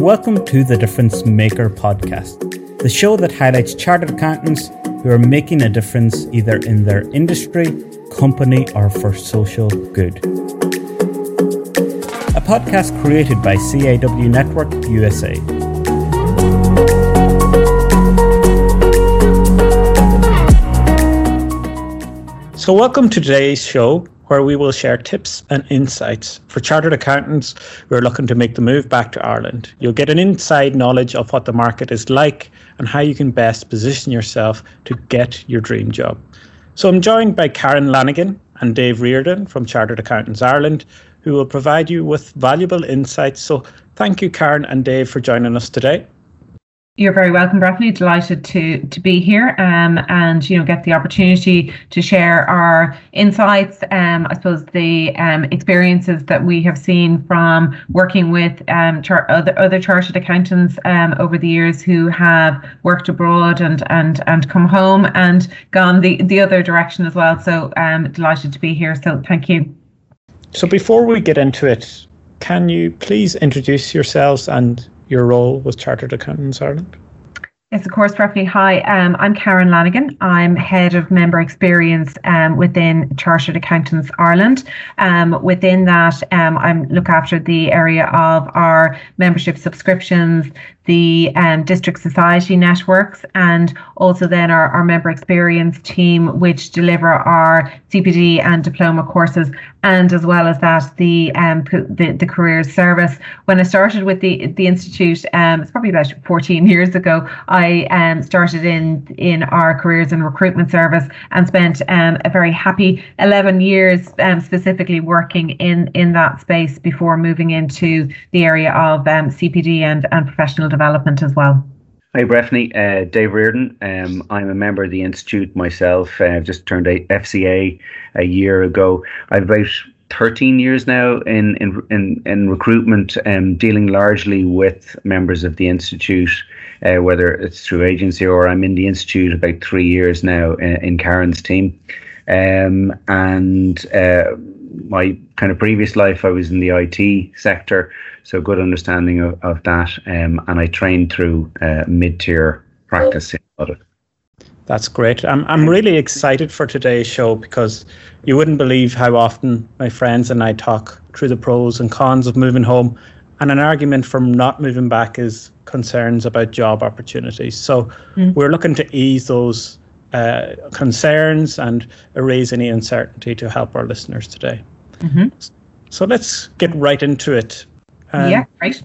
Welcome to the Difference Maker podcast, the show that highlights chartered accountants who are making a difference either in their industry, company, or for social good. A podcast created by CAW Network USA. So, welcome to today's show where we will share tips and insights for chartered accountants who are looking to make the move back to Ireland. You'll get an inside knowledge of what the market is like and how you can best position yourself to get your dream job. So I'm joined by Karin Lanigan and Dave Riordan from Chartered Accountants Ireland, who will provide you with valuable insights. So thank you, Karin and Dave, for joining us today. You're very welcome, Breiffni. Delighted to to be here um, and you know get the opportunity to share our insights. Um, I suppose the um, experiences that we have seen from working with um, char- other other chartered accountants um, over the years who have worked abroad and and and come home and gone the the other direction as well. So um, delighted to be here. So thank you. So before we get into it, can you please introduce yourselves and your role with Chartered Accountants Ireland? Yes, of course, Breiffni. Hi, um, I'm Karin Lanigan. I'm head of member experience um, within Chartered Accountants Ireland. Um, within that, um, I look after the area of our membership subscriptions, the um, district society networks, and also then our, our member experience team, which deliver our CPD and diploma courses, and as well as that, the um, the, the careers service. When I started with the the institute, it's probably about 14 years ago. I um, started in in our careers and recruitment service and spent um, a very happy 11 years um, specifically working in in that space before moving into the area of um, CPD and and professional development as well. Hi, Breiffni. Uh, Dave Riordan. Um, I'm a member of the Institute myself. Uh, I've just turned a FCA a year ago. I've about 13 years now in in in, in recruitment, um, dealing largely with members of the institute, uh, whether it's through agency or I'm in the institute about three years now in, uh, in Karin's team, um, and uh, my kind of previous life I was in the IT sector, so good understanding of, of that, um, and I trained through uh, mid tier practice in audit. That's great. I'm I'm really excited for today's show because you wouldn't believe how often my friends and I talk through the pros and cons of moving home, and an argument from not moving back is concerns about job opportunities. So mm. we're looking to ease those uh, concerns and erase any uncertainty to help our listeners today. Mm-hmm. So let's get right into it. Um, yeah, right.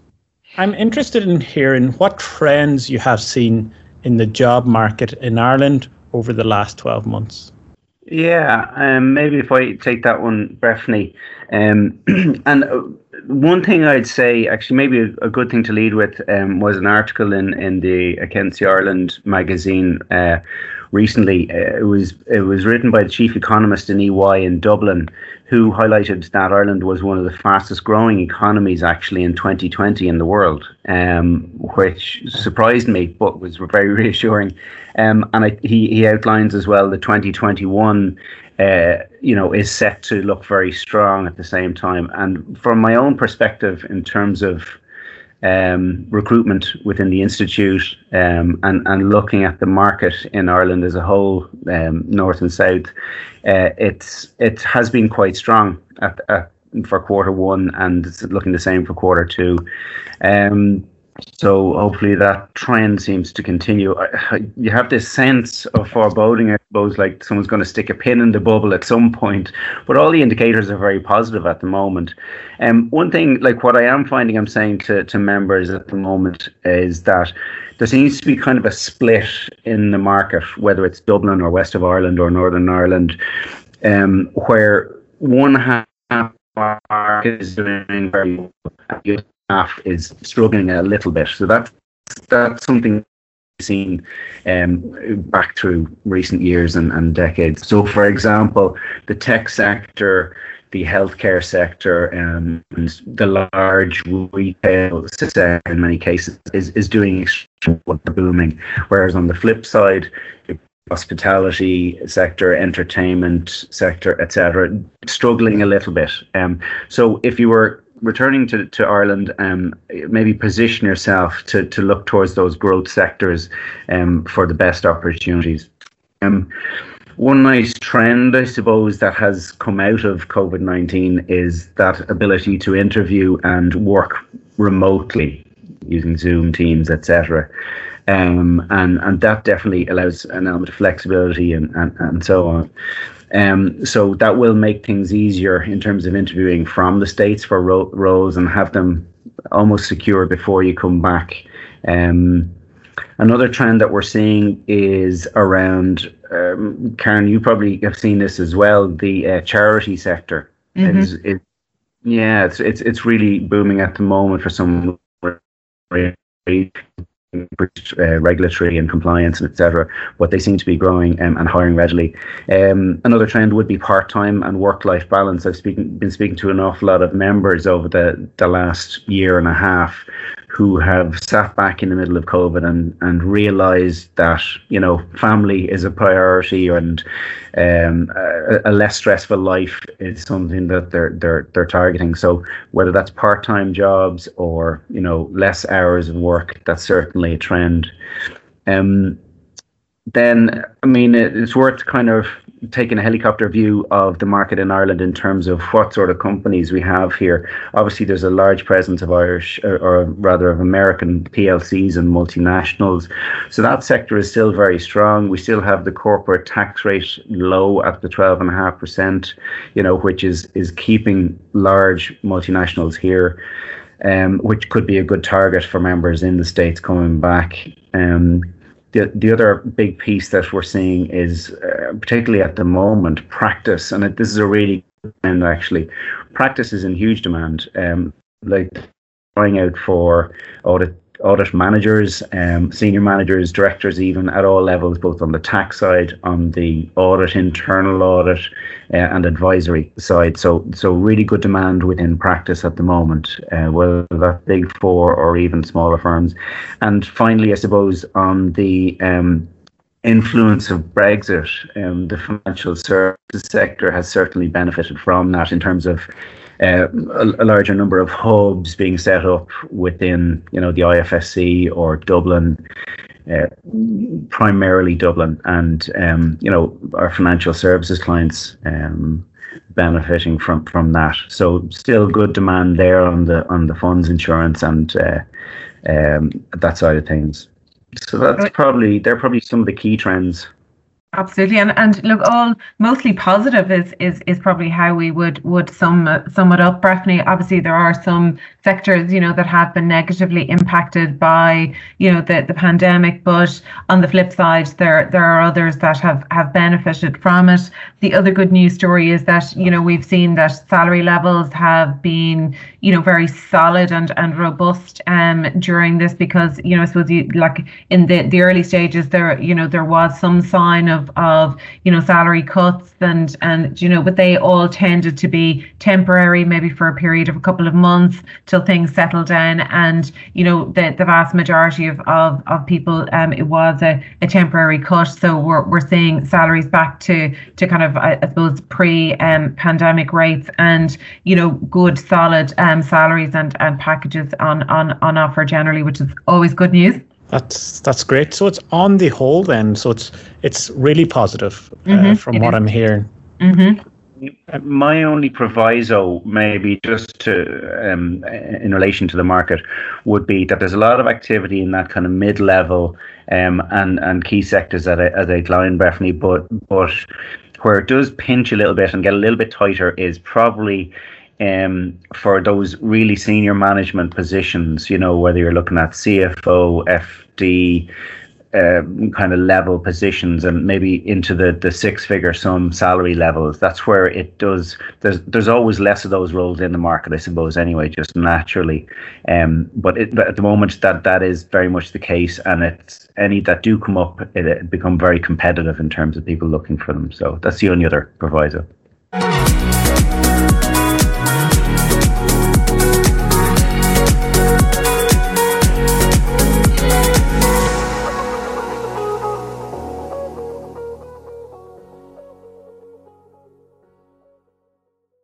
I'm interested in hearing what trends you have seen in the job market in Ireland over the last 12 months? Yeah, um, maybe if I take that one, Breiffni. Um, and uh, one thing I'd say, actually, maybe a, good thing to lead with um, was an article in, in the Accountancy Ireland magazine uh, recently. Uh, it was it was written by the chief economist in EY in Dublin, who highlighted that Ireland was one of the fastest growing economies actually in 2020 in the world, um, which surprised me but was very reassuring. Um, and I, he, he outlines as well the 2021 uh, you know, is set to look very strong at the same time. And from my own perspective, in terms of um, recruitment within the institute um, and and looking at the market in Ireland as a whole, um, north and south, uh, it's it has been quite strong at, at, for quarter one, and it's looking the same for quarter two. Um, so hopefully that trend seems to continue. You have this sense of foreboding, suppose, like someone's going to stick a pin in the bubble at some point. But all the indicators are very positive at the moment. And um, one thing, like what I am finding, I'm saying to, to members at the moment is that there seems to be kind of a split in the market, whether it's Dublin or west of Ireland or Northern Ireland, um, where one half is doing very well and the other half is struggling a little bit. So that's that's something seen um, back through recent years and, and decades. So, for example, the tech sector, the healthcare sector, um, and the large retail sector in many cases is, is doing booming. Whereas on the flip side, hospitality sector, entertainment sector, etc., struggling a little bit. Um, so if you were returning to, to Ireland, um, maybe position yourself to, to look towards those growth sectors um, for the best opportunities. Um, one nice trend, I suppose, that has come out of COVID 19 is that ability to interview and work remotely using Zoom, Teams, etc. Um, and and that definitely allows an element of flexibility and, and, and so on. Um, so that will make things easier in terms of interviewing from the states for ro- roles and have them almost secure before you come back. Um, another trend that we're seeing is around um, Karin. You probably have seen this as well. The uh, charity sector mm-hmm. is, is, yeah, it's it's it's really booming at the moment for some uh, regulatory and compliance and etc. But they seem to be growing um, and hiring readily. Um, another trend would be part time and work life balance. I've speaking, been speaking to an awful lot of members over the the last year and a half who have sat back in the middle of COVID and, and realized that, you know, family is a priority and um, a, a, less stressful life is something that they're, they're, they're targeting. So whether that's part-time jobs or, you know, less hours of work, that's certainly a trend. Um, then, I mean, it's worth kind of taking a helicopter view of the market in Ireland in terms of what sort of companies we have here. Obviously, there's a large presence of Irish, or, or rather of American PLCs and multinationals. So that sector is still very strong. We still have the corporate tax rate low at the 12.5%, you know, which is, is keeping large multinationals here. Um, which could be a good target for members in the states coming back. Um, the, the other big piece that we're seeing is, uh, particularly at the moment, practice. And it, this is a really trend actually. Practice is in huge demand. Um, like trying out for audit audit managers, um, senior managers, directors, even at all levels, both on the tax side, on the audit, internal audit, uh, and advisory side. So, so really good demand within practice at the moment, uh, whether that big four or even smaller firms. And finally, I suppose on the um, influence of Brexit, um, the financial services sector has certainly benefited from that in terms of uh, a, a, larger number of hubs being set up within, you know, the IFSC or Dublin, uh, primarily Dublin, and um, you know our financial services clients um, benefiting from from that. So still good demand there on the on the funds insurance and uh, um, that side of things. So that's probably they're probably some of the key trends. Absolutely, and and look, all mostly positive is is is probably how we would would sum sum it up. Breiffni, obviously, there are some sectors, you know, that have been negatively impacted by you know the the pandemic, but on the flip side, there there are others that have have benefited from it. The other good news story is that you know we've seen that salary levels have been you know very solid and and robust um during this because you know I suppose you like in the the early stages there you know there was some sign of of you know salary cuts and and you know but they all tended to be temporary maybe for a period of a couple of months till things settle down and you know the the vast majority of of, of people um it was a, a temporary cut. So we're, we're seeing salaries back to to kind of I, I suppose pre um pandemic rates and you know good solid um salaries and and packages on on on offer generally which is always good news that's that's great. So it's on the whole then. So it's it's really positive uh, mm-hmm, from what is. I'm hearing. Mm-hmm. My only proviso, maybe just to um, in relation to the market, would be that there's a lot of activity in that kind of mid-level um, and and key sectors that I, as I outlined, Bethany. But but where it does pinch a little bit and get a little bit tighter is probably um, for those really senior management positions, you know, whether you're looking at CFO, FD, um, kind of level positions and maybe into the, the six figure sum salary levels. That's where it does. There's there's always less of those roles in the market, I suppose. Anyway, just naturally. Um, but, it, but at the moment, that that is very much the case, and it's any that do come up, it, it become very competitive in terms of people looking for them. So that's the only other proviso.